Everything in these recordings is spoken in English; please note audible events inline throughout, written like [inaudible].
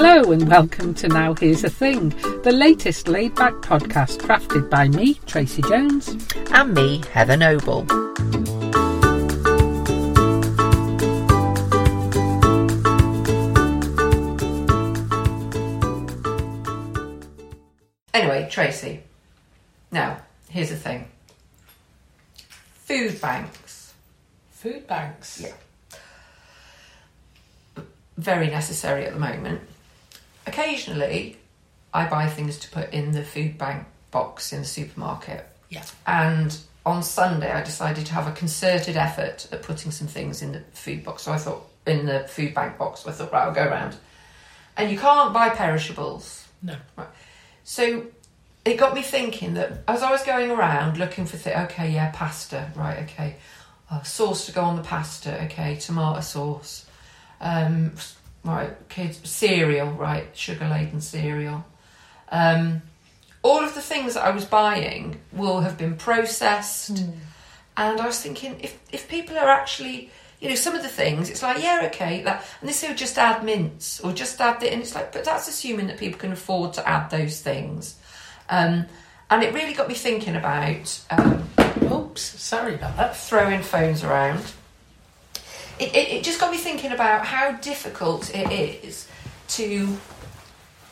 Hello and welcome to Now Here's a Thing, the latest laid back podcast crafted by me, Tracy Jones. And me, Heather Noble. Anyway, Tracy. Now, here's the thing food banks. Food banks? Yeah. Very necessary at the moment. Occasionally, I buy things to put in the food bank box in the supermarket. Yeah. And on Sunday, I decided to have a concerted effort at putting some things in the food box. So I thought, in the food bank box, so I thought, right, I'll go around. And you can't buy perishables. No. Right. So it got me thinking that as I was going around looking for things, okay, yeah, pasta, right, okay, uh, sauce to go on the pasta, okay, tomato sauce, um, right, kids, cereal, right, sugar laden cereal. Um, all of the things that I was buying will have been processed. And I was thinking, if, if people are actually, you know, some of the things, it's like, yeah, okay, that, and this will just add mints or just add it, and it's like, but that's assuming that people can afford to add those things. Um, and it really got me thinking about um, Oops, sorry about that. throwing phones around. It, it, it just got me thinking about how difficult it is to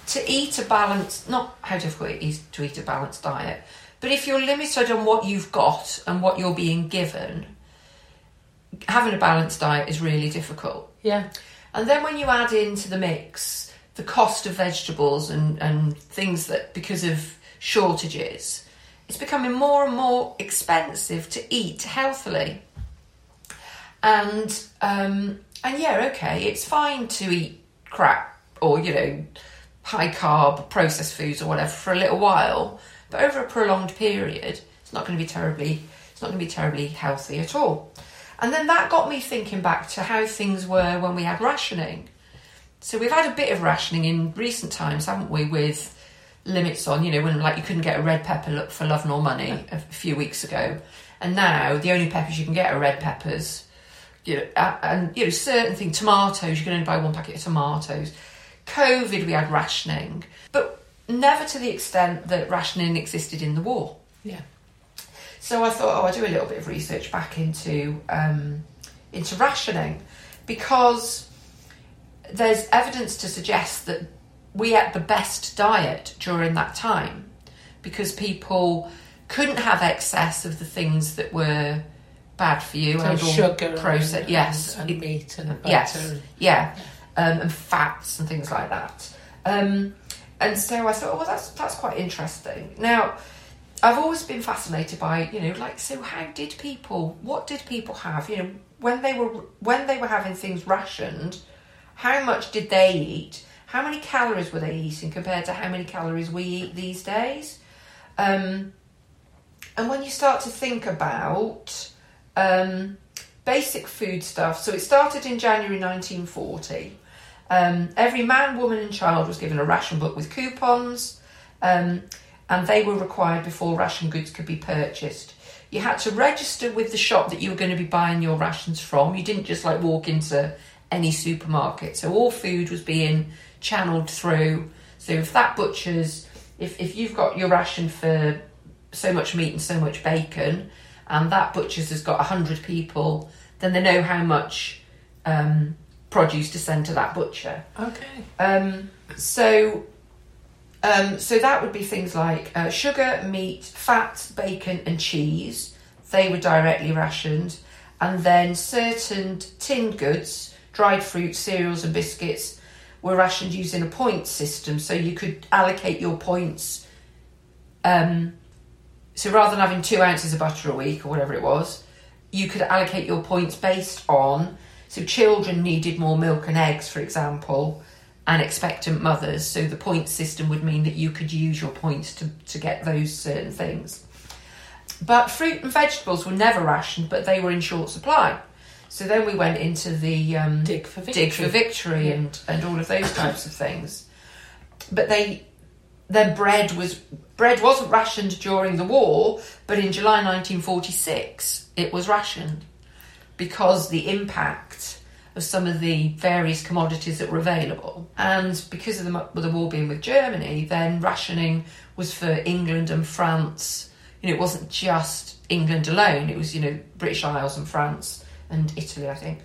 to eat a balanced not how difficult it is to eat a balanced diet, but if you're limited on what you've got and what you're being given, having a balanced diet is really difficult. Yeah. And then when you add into the mix the cost of vegetables and, and things that because of shortages, it's becoming more and more expensive to eat healthily. And um, and yeah, okay, it's fine to eat crap or you know high carb processed foods or whatever for a little while, but over a prolonged period, it's not going to be terribly it's not going to be terribly healthy at all. And then that got me thinking back to how things were when we had rationing. So we've had a bit of rationing in recent times, haven't we? With limits on, you know, when like you couldn't get a red pepper for love nor money a few weeks ago, and now the only peppers you can get are red peppers. You know, and you know certain things, tomatoes you can only buy one packet of tomatoes. COVID we had rationing, but never to the extent that rationing existed in the war. Yeah. So I thought, oh, I'll do a little bit of research back into um, into rationing because there's evidence to suggest that we ate the best diet during that time because people couldn't have excess of the things that were bad for you So sugar process- and, yes, and, and meat and butter. Yes, yeah, um, and fats and things like that. Um, and so I thought, oh, well, that's that's quite interesting. Now, I've always been fascinated by, you know, like, so how did people? What did people have? You know, when they were when they were having things rationed, how much did they eat? How many calories were they eating compared to how many calories we eat these days? Um, and when you start to think about um, basic food stuff, so it started in January 1940. Um, every man, woman, and child was given a ration book with coupons, um, and they were required before ration goods could be purchased. You had to register with the shop that you were going to be buying your rations from. You didn't just like walk into any supermarket. So all food was being channeled through. So if that butcher's, if, if you've got your ration for so much meat and so much bacon, and that butcher's has got 100 people, then they know how much um, produce to send to that butcher. Okay. Um, so, um, so that would be things like uh, sugar, meat, fat, bacon, and cheese. They were directly rationed, and then certain tinned goods, dried fruit, cereals, and biscuits were rationed using a point system. So you could allocate your points. Um, so rather than having two ounces of butter a week or whatever it was, you could allocate your points based on. So children needed more milk and eggs, for example, and expectant mothers. So the point system would mean that you could use your points to, to get those certain things. But fruit and vegetables were never rationed, but they were in short supply. So then we went into the um, Dig for victory. dig for victory and, and all of those types of things. But they then bread was bread wasn't rationed during the war, but in July 1946 it was rationed because the impact of some of the various commodities that were available. And because of the, the war being with Germany, then rationing was for England and France. You know, it wasn't just England alone. It was you know British Isles and France and Italy, I think.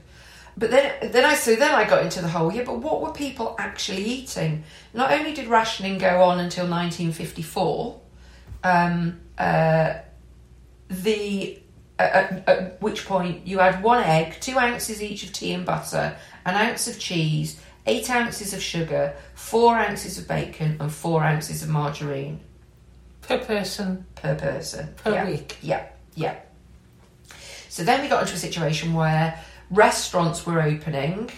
But then, then I so then I got into the whole yeah. But what were people actually eating? Not only did rationing go on until 1954, um, uh, the at, at which point you had one egg, two ounces each of tea and butter, an ounce of cheese, eight ounces of sugar, four ounces of bacon, and four ounces of margarine Per person, per person per yeah. week. Yeah, yeah. So then we got into a situation where restaurants were opening,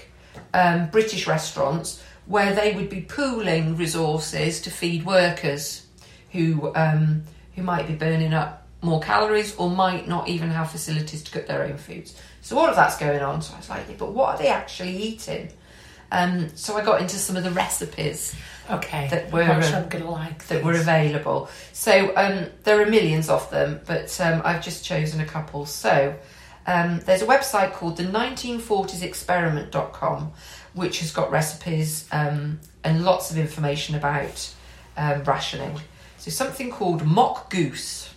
um, British restaurants, where they would be pooling resources to feed workers who um, who might be burning up more calories or might not even have facilities to cook their own foods. So all of that's going on. So I was like, but what are they actually eating? Um, so I got into some of the recipes Okay. That were, I'm sure I'm to like that were available. So um, there are millions of them, but um, I've just chosen a couple. So um, there's a website called the 1940sexperiment.com, which has got recipes um, and lots of information about um, rationing. So something called mock goose.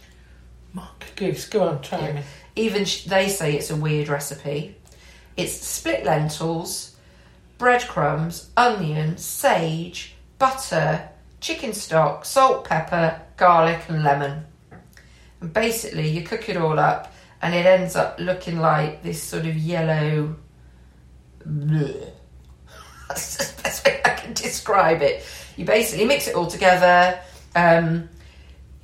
Mock goose. Go on, try Yeah. me. Even sh- they say it's a weird recipe. It's split lentils, breadcrumbs, onion, sage, butter, chicken stock, salt, pepper, garlic, and lemon. And basically, you cook it all up, and it ends up looking like this sort of yellow. Bleh. [laughs] That's the best way I can describe it. You basically mix it all together, um,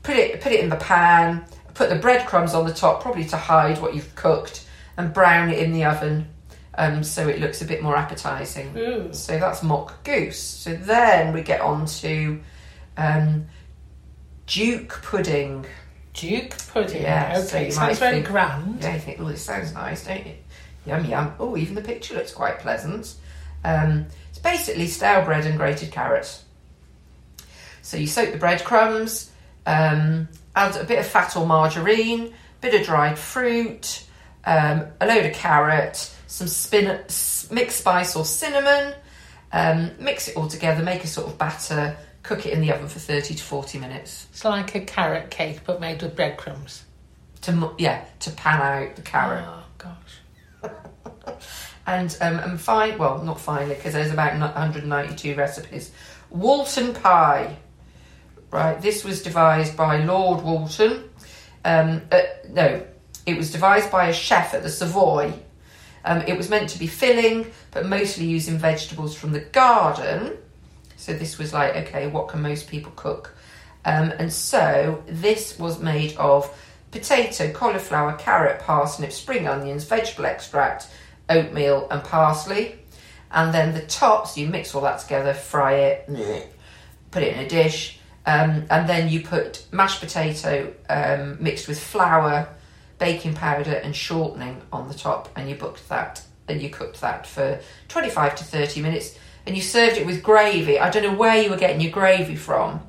put it put it in the pan, put the breadcrumbs on the top, probably to hide what you've cooked, and brown it in the oven, um, so it looks a bit more appetising. Ooh. So that's mock goose. So then we get on to um, Duke pudding. Duke pudding. Yeah, so okay. you Sounds very think- grand. Yeah, you think, oh, this sounds nice, don't you? Yum yum. Oh, even the picture looks quite pleasant. Um, it's basically stale bread and grated carrots. So you soak the breadcrumbs, um, add a bit of fat or margarine, bit of dried fruit, um, a load of carrot, some spin- mixed spice or cinnamon. Um, mix it all together, make a sort of batter, cook it in the oven for 30 to 40 minutes. It's like a carrot cake but made with breadcrumbs. To mu- yeah, to pan out the carrot. Oh gosh. and um, and fine well not finally because there's about 192 recipes woolton pie right this was devised by lord woolton um, uh, no it was devised by a chef at the savoy um, it was meant to be filling but mostly using vegetables from the garden so this was like okay what can most people cook? Um, and so this was made of potato cauliflower carrot parsnip spring onions vegetable extract oatmeal and parsley. And then the top, so you mix all that together, fry it, put it in a dish, um, and then you put mashed potato um, mixed with flour, baking powder, and shortening on the top, and you booked that, and you cooked that for 25 to 30 minutes, and you served it with gravy. I don't know where you were getting your gravy from.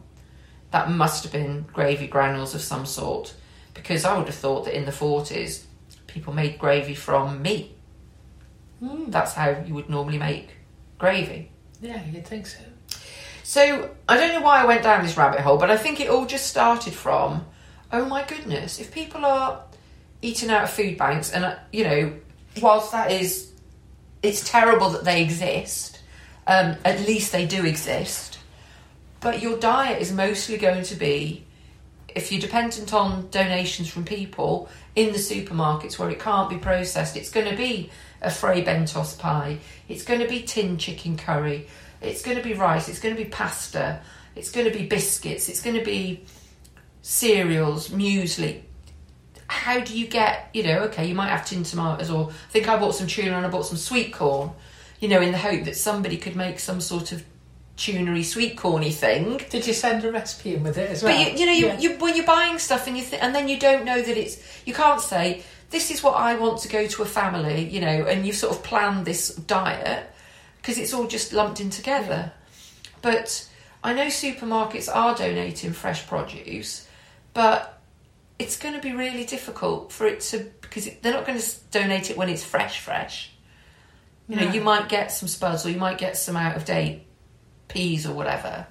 That must have been gravy granules of some sort, because I would have thought that in the 40s, people made gravy from meat. Mm. That's how you would normally make gravy. Yeah, you'd think so. So I don't know why I went down this rabbit hole, but I think it all just started from, oh my goodness, if people are eating out of food banks, and uh, you know, whilst that is, it's terrible that they exist. Um, at least they do exist. But your diet is mostly going to be, if you're dependent on donations from people in the supermarkets where it can't be processed, it's going to be a Fray Bentos pie, it's going to be tin chicken curry, it's going to be rice, it's going to be pasta, it's going to be biscuits, it's going to be cereals, muesli. How do you get, you know, okay, you might have tin tomatoes, or I think I bought some tuna and I bought some sweet corn, you know, in the hope that somebody could make some sort of tunery sweet corny thing. Did you send a recipe in with it as But well? you, you know, you, Yeah. you when you're buying stuff and you th- and then you don't know that it's you can't say this is what I want to go to a family, you know, and you've sort of planned this diet because it's all just lumped in together. But I know supermarkets are donating fresh produce, but it's going to be really difficult for it to because it, they're not going to donate it when it's fresh, fresh. You know, No. you might get some spuds or you might get some out of date peas or whatever.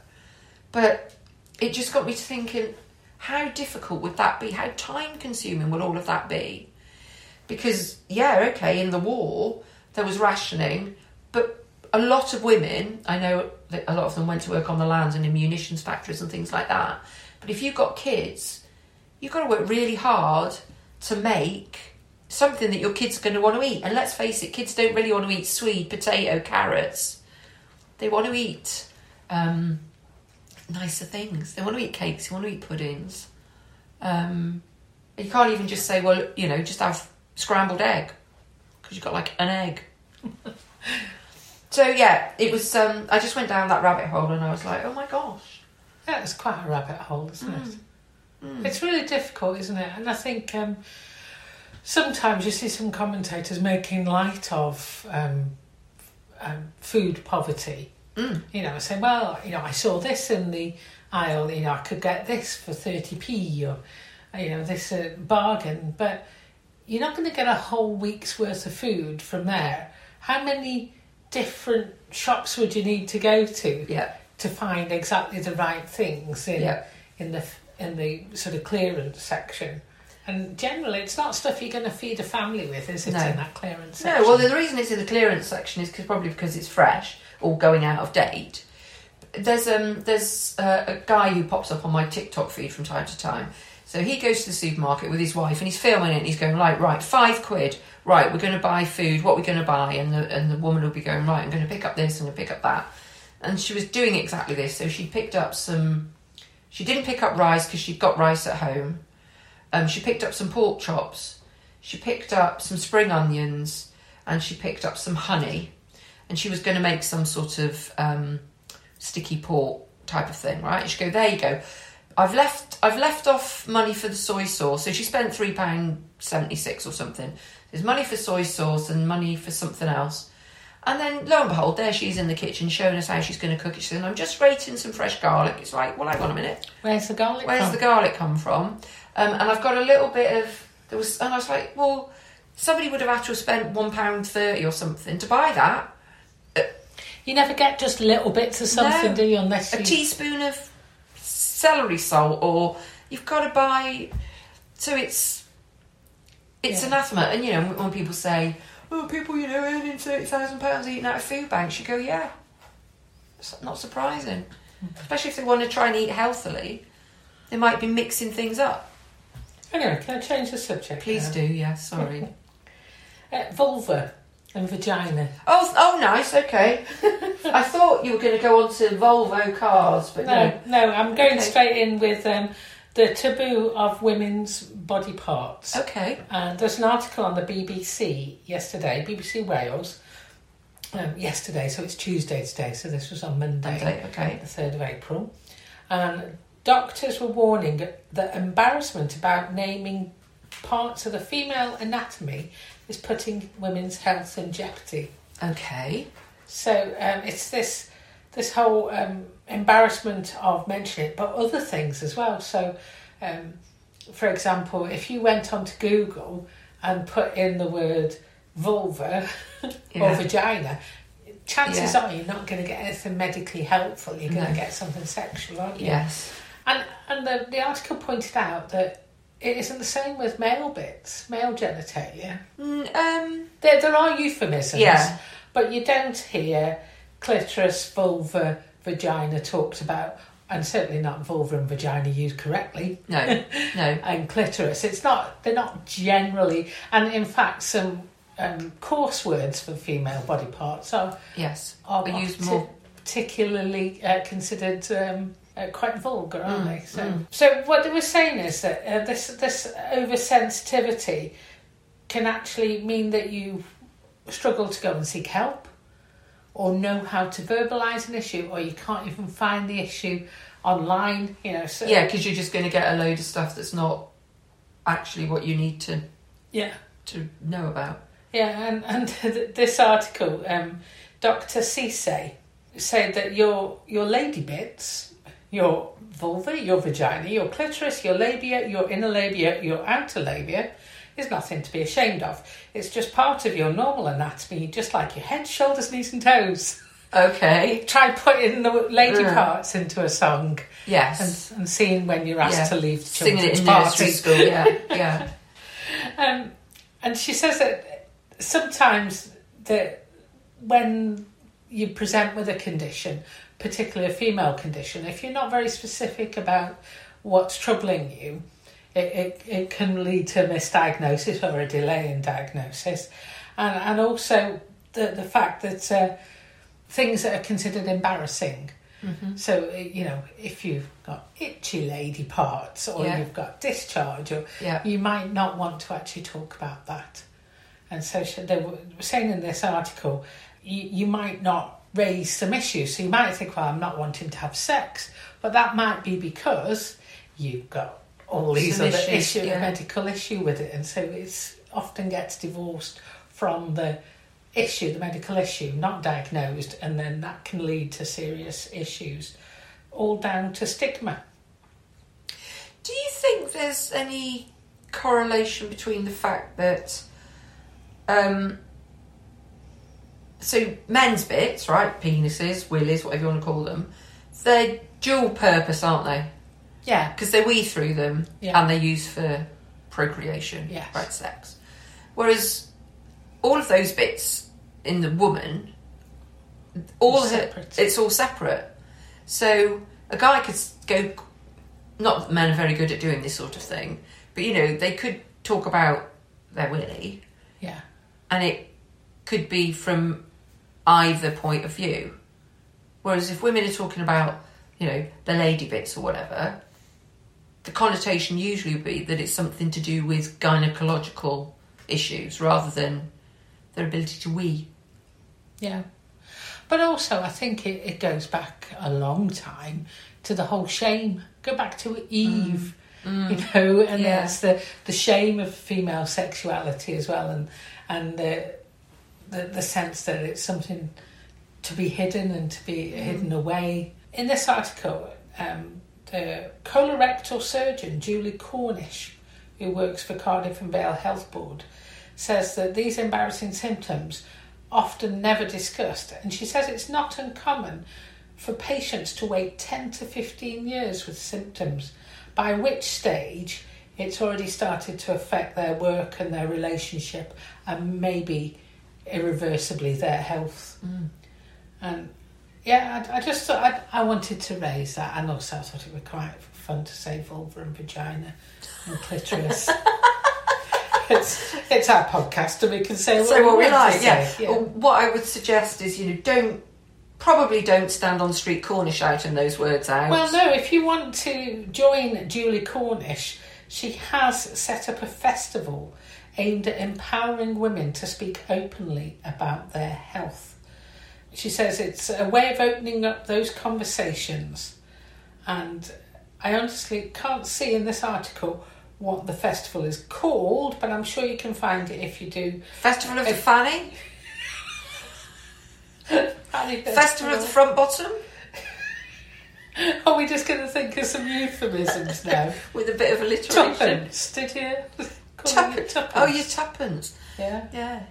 But it just got me to thinking, how difficult would that be? How time consuming would all of that be? Because, yeah, okay, in the war, there was rationing, but a lot of women, I know that a lot of them went to work on the land and in munitions factories and things like that. But if you've got kids, you've got to work really hard to make something that your kids are going to want to eat. And let's face it, kids don't really want to eat sweet potato, carrots. They want to eat um, nicer things. They want to eat cakes. They want to eat puddings. Um, you can't even just say, well, you know, just have scrambled egg because you've got like an egg. [laughs] so yeah, it was. Um, I just went down that rabbit hole and I was like, oh my gosh. Yeah, it's quite a rabbit hole, isn't it? Mm. It's really difficult, isn't it? And I think um, sometimes you see some commentators making light of um, um, food poverty. Mm. You know, saying, well, you know, I saw this in the aisle, you know, I could get this for 30p or, you know, this uh, bargain. But you're not going to get a whole week's worth of food from there. How many different shops would you need to go to? Yeah, to find exactly the right things in Yeah. in the in the sort of clearance section. And generally, it's not stuff you're going to feed a family with, is it? No. In that clearance section. No, well, the reason it's in the clearance section is cause, probably because it's fresh or going out of date. There's um there's uh, a guy who pops up on my TikTok feed from time to time. So he goes to the supermarket with his wife and he's filming it and he's going like, right, five quid, right, we're going to buy food. What we're going to buy? And the and the woman will be going right, I'm going to pick up this, I'm going to pick up that. And she was doing exactly this. So she picked up some. She didn't pick up rice because she'd got rice at home. Um, she picked up some pork chops. She picked up some spring onions, and she picked up some honey, and she was going to make some sort of um, sticky pork type of thing, right? She go, there you go. I've left. I've left off money for the soy sauce. So she spent three pound seventy six or something. There's money for soy sauce and money for something else. And then lo and behold, there she is in the kitchen showing us how she's going to cook it. She said, I'm just grating some fresh garlic. It's like, well, hang on a minute. Where's the garlic Where's from? the garlic come from? Um, and I've got a little bit of there was, and I was like, well, somebody would have had to have spent one pound thirty or something to buy that. You never get just little bits of something, No. do you? Unless A you... teaspoon of celery salt, or you've got to buy. So it's it's Yeah. anathema. And you know, when people say, "Oh, people, you know, earning thirty thousand pounds eating out of food banks," you go, "Yeah." It's not surprising, especially if they want to try and eat healthily. They might be mixing things up. Anyway, can I change the subject? Please now? do, yeah. Sorry. [laughs] Uh, vulva and vagina. Oh, oh, nice. Okay. [laughs] I thought you were going to go on to Volvo cars, but no. No, no, I'm going Okay. straight in with um, the taboo of women's body parts. Okay. And there's an article on the BBC yesterday, BBC Wales, um, yesterday, so it's Tuesday today, so this was on Monday, Monday, okay. the 3rd of April. And doctors were warning that embarrassment about naming parts of the female anatomy is putting women's health in jeopardy. Okay. So um, it's this this whole um, embarrassment of mentioning it, but other things as well. So, um, for example, if you went onto Google and put in the word vulva [laughs] or vagina, chances Yeah. are you're not going to get anything medically helpful. You're going to No. get something sexual, aren't you? Yes. And and the, the article pointed out that it isn't the same with male bits, male genitalia. Mm, um. There, there are euphemisms, Yeah. but you don't hear clitoris, vulva, vagina talked about, and certainly not vulva and vagina used correctly. No. [laughs] No. And clitoris, it's not. They're not generally, and in fact, some um, coarse words for female body parts are Yes. are We use parti- more. particularly uh, considered um, uh, quite vulgar, aren't Mm, they? So, mm. so what they were saying is that uh, this this oversensitivity can actually mean that you struggle to go and seek help, or know how to verbalise an issue, or you can't even find the issue online. You know, so Yeah, because you're just going to get a load of stuff that's not actually what you need to yeah. to know about. Yeah, and, and [laughs] this article, um, Dr. Cisse said that your your lady bits, your vulva, your vagina, your clitoris, your labia, your inner labia, your outer labia, is nothing to be ashamed of. It's just part of your normal anatomy, just like your head, shoulders, knees, and toes. Okay. Try putting the lady Yeah. parts into a song Yes. and, and seeing when you're asked Yeah. to leave the Singing it in nursery school. Yeah. [laughs] Yeah. Um, and she says that sometimes that when you present with a condition, particularly a female condition, if you're not very specific about what's troubling you, it, it, it can lead to a misdiagnosis or a delay in diagnosis. And, and also the, the fact that uh, things that are considered embarrassing. So, uh, you know, if you've got itchy lady parts or Yeah. you've got discharge, or Yeah. you might not want to actually talk about that. And so they were saying in this article, you, you might not raise some issues. So you might think, well, I'm not wanting to have sex, but that might be because you've got all these Some other issues, issue, yeah. medical issue with it, and so it's often gets divorced from the issue, the medical issue, not diagnosed, and then that can lead to serious issues, all down to stigma. Do you think there's any correlation between the fact that, um, so men's bits, right, penises, willies, whatever you want to call them, they're dual purpose, aren't they? Yeah, Because they wee through them Yeah. and they're used for procreation, Yes. right, sex. Whereas all of those bits in the woman, all her, it's all separate. So a guy could go. Not that men are very good at doing this sort of thing, but you know they could talk about their willy, yeah, and it could be from either point of view. Whereas if women are talking about, you know, the lady bits or whatever, the connotation usually would be that it's something to do with gynecological issues rather than their ability to wee. yeah. But also, I think it, it goes back a long time to the whole shame. Go back to Eve, mm. Mm. you know, and Yeah. there's the, the shame of female sexuality as well, and and the, the the sense that it's something to be hidden and to be hidden away. In this article, um, the colorectal surgeon Julie Cornish, who works for Cardiff and Vale Health Board, says that these embarrassing symptoms often never discussed, and she says it's not uncommon for patients to wait 10 to 15 years with symptoms, by which stage it's already started to affect their work and their relationship and maybe irreversibly their health. Mm. And yeah, I, I just thought I, I wanted to raise that, and also I thought it would be quite fun to say vulva and vagina and clitoris. [laughs] it's it's our podcast, and we can say what, So what we like, say, yeah. Well, What I would suggest is, you know, don't probably don't stand on street corner shouting those words out. Well, no, if you want to join Julie Cornish, she has set up a festival aimed at empowering women to speak openly about their health. She says it's a way of opening up those conversations, and I honestly can't see in this article what the festival is called, but I'm sure you can find it if you do. Festival of the Fanny, [laughs] Festival of the Front Bottom, [laughs] Are we just going to think of some euphemisms now? [laughs] with a bit of alliteration. Tuppence, did you? Call Tupp- it tuppence? Oh, oh, your tuppence. Yeah. Yeah.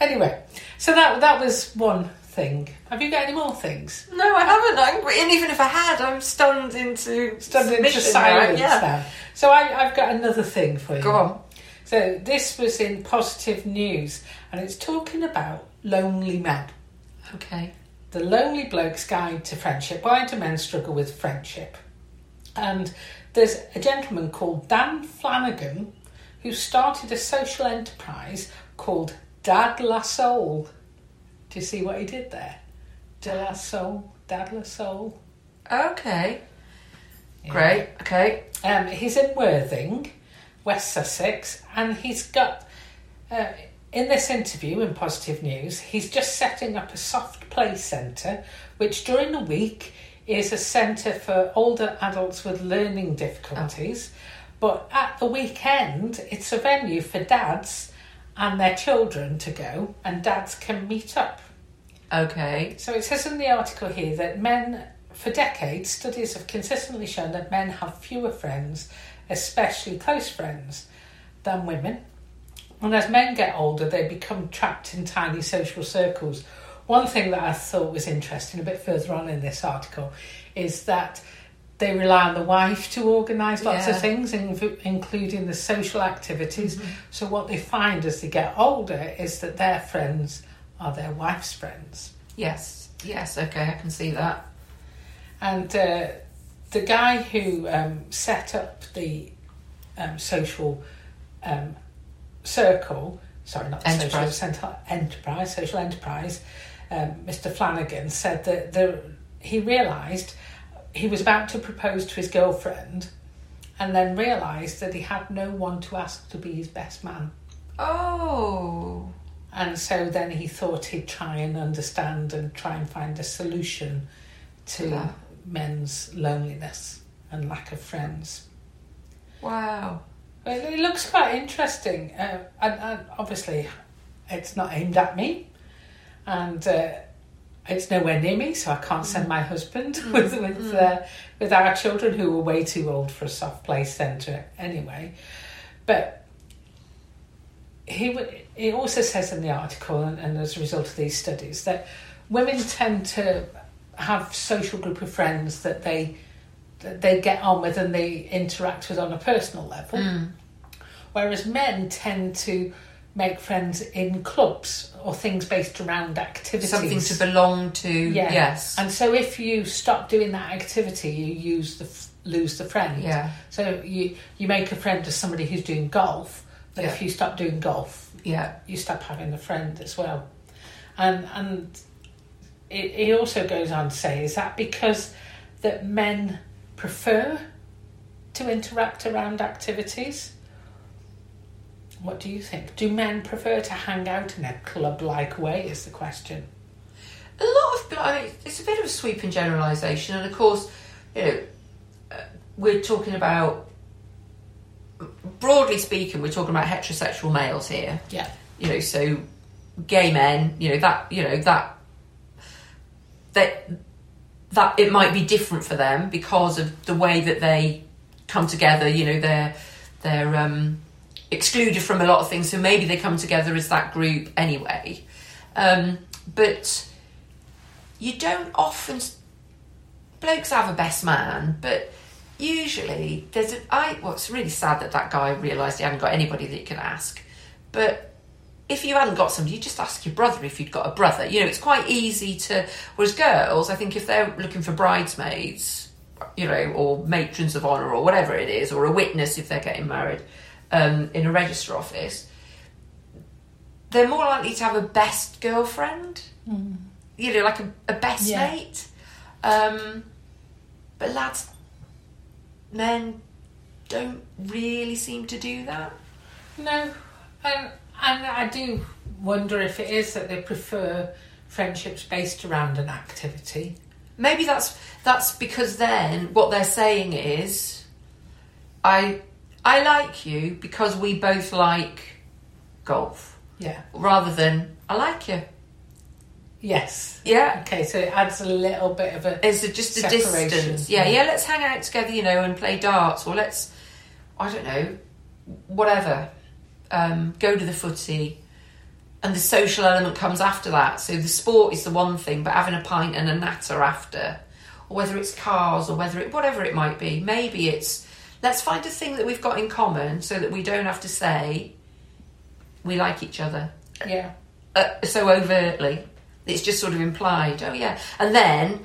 Anyway, so that that was one thing. Have you got any more things? No, I haven't. I'm, and even if I had, I'm stunned into Stunned into submission silence now. Yeah. now. So I, I've got another thing for you. Go on. So this was in Positive News, and it's talking about lonely men. Okay. The Lonely Bloke's Guide to Friendship. Why do men struggle with friendship? And there's a gentleman called Dan Flanagan who started a social enterprise called Dad La Soul. Do you see what he did there? De La Soul, Dad La Soul. Okay. Yeah. Great. Okay. Um, he's in Worthing, West Sussex, and he's got. Uh, in this interview in Positive News, he's just setting up a soft play centre, which during the week is a centre for older adults with learning difficulties. But at the weekend, it's a venue for dads and their children to go, and dads can meet up. Okay. So it says in the article here that men, for decades, studies have consistently shown that men have fewer friends, especially close friends, than women. And as men get older, they become trapped in tiny social circles. One thing that I thought was interesting a bit further on in this article is that they rely on the wife to organise lots Yeah. of things, including the social activities. Mm-hmm. So, what they find as they get older is that their friends are their wife's friends. Yes. Yes. Okay, I can see that. And uh, the guy who um, set up the um, social um, circle, sorry, not the social Enterprise. centre, enterprise, social enterprise, um, Mr. Flanagan said that the, he realised he was about to propose to his girlfriend and then realised that he had no one to ask to be his best man. Oh. And so then he thought he'd try and understand and try and find a solution to Yeah. men's loneliness and lack of friends. Wow. Well, it looks quite interesting, uh, and, and obviously, it's not aimed at me, and uh, it's nowhere near me, so I can't send my husband [laughs] with with uh, with our children who are way too old for a soft play centre anyway. But he he also says in the article, and, and as a result of these studies, that women tend to have social group of friends that they that they get on with and they interact with on a personal level, Mm. whereas men tend to make friends in clubs or things based around activities. Something to belong to. Yeah. Yes. And so if you stop doing that activity, you use the f- lose the friend. Yeah. So you you make a friend of somebody who's doing golf, but if you stop doing golf, Yeah. you stop having a friend as well. And and it, it also goes on to say, is that because that men prefer to interact around activities? What do you think? Do men prefer to hang out in a club like way? Is the question. A lot of, I mean, it's a bit of a sweeping generalisation, and of course, you know, uh, we're talking about, broadly speaking, we're talking about heterosexual males here. Yeah. You know, so gay men, you know that, you know that that that it might be different for them because of the way that they come together. You know, they're they're um, excluded from a lot of things, so maybe they come together as that group anyway. Um, but you don't often blokes have a best man, but usually there's a I well it's really sad that that guy realised he hadn't got anybody that he could ask. But if you hadn't got somebody, you just ask your brother if you'd got a brother. You know, it's quite easy to whereas girls, I think if they're looking for bridesmaids, you know, or matrons of honour or whatever it is, or a witness if they're getting married, um, in a register office, they're more likely to have a best girlfriend you know, like a, a best Yeah. mate. Um, but lads, men don't really seem to do that. No, and and I do wonder if it is that they prefer friendships based around an activity. Maybe that's that's because then what they're saying is, I I like you because we both like golf, Yeah. rather than I like you. Yes. Yeah, Okay, so it adds a little bit of a It's a, just a Separation, distance. Yeah, yeah. yeah, let's hang out together, you know, and play darts, or let's, I don't know, whatever. Um, go to the footy, and the social element comes after that. So the sport is the one thing, but having a pint and a natter after, or whether it's cars or whether it, whatever it might be, maybe it's let's find a thing that we've got in common, so that we don't have to say we like each other yeah. uh, so overtly. It's just sort of implied. Oh yeah, and then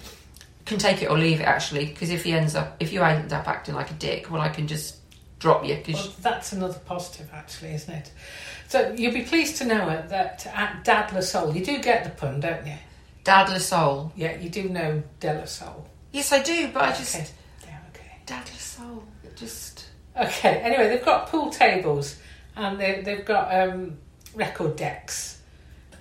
can take it or leave it actually. Because if he ends up, if you end up acting like a dick, well, I can just drop you. Because Well, that's another positive, actually, isn't it? So you'll be pleased to know it that at Dad La Soul, you do get the pun, don't you? Dad La Soul. Yeah, you do know De La Soul. Yes, I do, but I just Okay. Okay. La Soul. It just Okay. Anyway, they've got pool tables and they, they've got um, record decks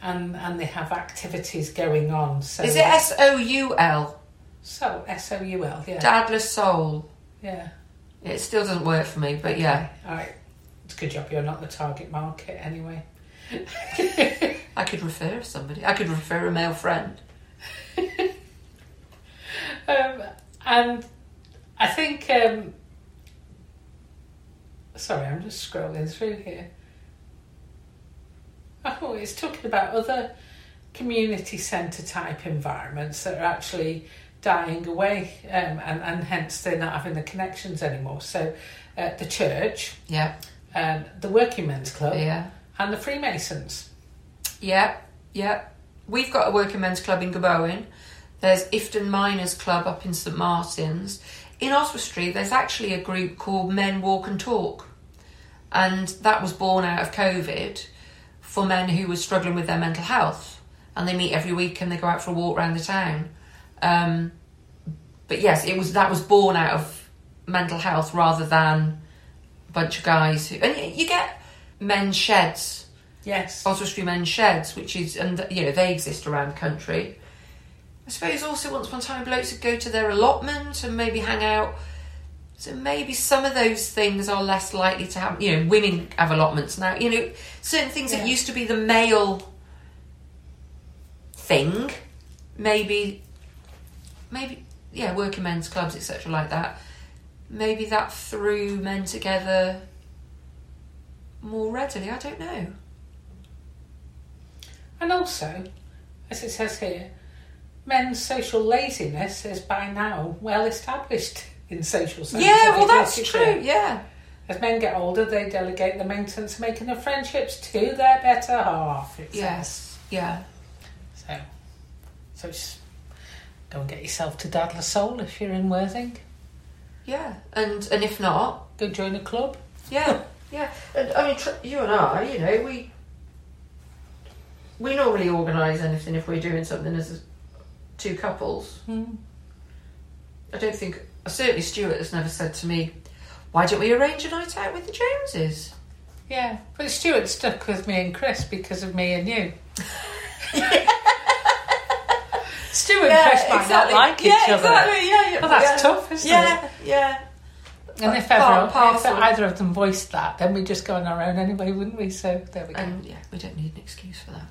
and and they have activities going on. So is it S O U L? so S O U L? Yeah. Dad La Soul. yeah. It still doesn't work for me, but yeah, All right. It's a good job you're not the target market anyway. [laughs] I could refer somebody. I could refer a male friend. [laughs] Um, and I think. Um, sorry, I'm just scrolling through here. [laughs] Oh, it's talking about other community centre type environments that are actually dying away um, and, and hence they're not having the connections anymore. So uh, the church, Yeah, um, the working men's club yeah, and the Freemasons. yeah, yeah. We've got a working men's club in Gobowen. There's Ifton Miners Club up in St Martin's. In Oswestry, there's actually a group called Men Walk and Talk, and that was born out of COVID for men who were struggling with their mental health. And they meet every week and they go out for a walk around the town. Um, but yes, it was that was born out of mental health rather than a bunch of guys who. And you get men's sheds Yes. Oswestry Men's Sheds, which is, and you know, they exist around the country. I suppose also once upon a time blokes would go to their allotment and maybe hang out. So maybe some of those things are less likely to happen. You know, women have allotments now. You know, certain things that used to be the male thing, maybe, maybe, yeah, working men's clubs, etc., like that. Maybe that threw men together more readily. I don't know. And also, as it says here, men's social laziness is by now well established in social science. Yeah, well, that's true. Yeah, As men get older, they delegate the maintenance making of friendships to their better half. Says. yes, yeah, So, so just go and get yourself to Dad La Soul if you're in Worthing. yeah. And and if not, Go join a club. yeah, yeah. And I mean, tr- you and I, you know, we we normally organise anything if we're doing something as two couples. Mm. I don't think. Certainly, Stuart has never said to me, "Why don't we arrange a night out with the Joneses?" Yeah, but Stuart stuck with me and Chris because of me and you. [laughs] Stuart and Chris might not like each yeah, other. Exactly. Yeah, yeah. Well, that's yeah. tough, isn't yeah, Yeah, And if ever if either of them voiced that, then we'd just go on our own anyway, wouldn't we? So there we go. And yeah, we don't need an excuse for that.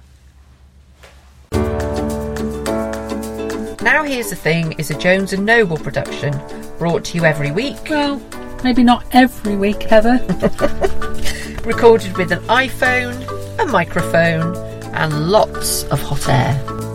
Now Here's the Thing is a Jones and Noble production, brought to you every week, well, maybe not every week, Heather. [laughs] recorded with an iPhone, a microphone, and lots of hot air.